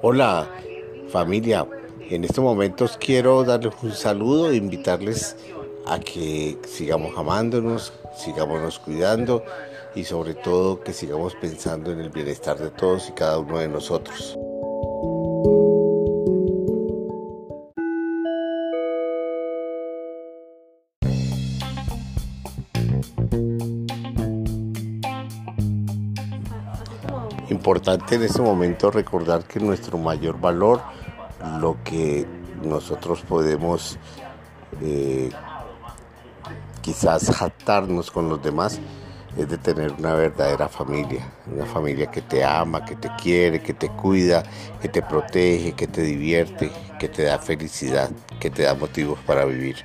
Hola familia, en estos momentos quiero darles un saludo e invitarles a que sigamos amándonos, sigamos cuidando y sobre todo que sigamos pensando en el bienestar de todos y cada uno de nosotros. Importante en este momento recordar que nuestro mayor valor, lo que nosotros podemos eh, quizás jactarnos con los demás, es de tener una verdadera familia, una familia que te ama, que te quiere, que te cuida, que te protege, que te divierte, que te da felicidad, que te da motivos para vivir.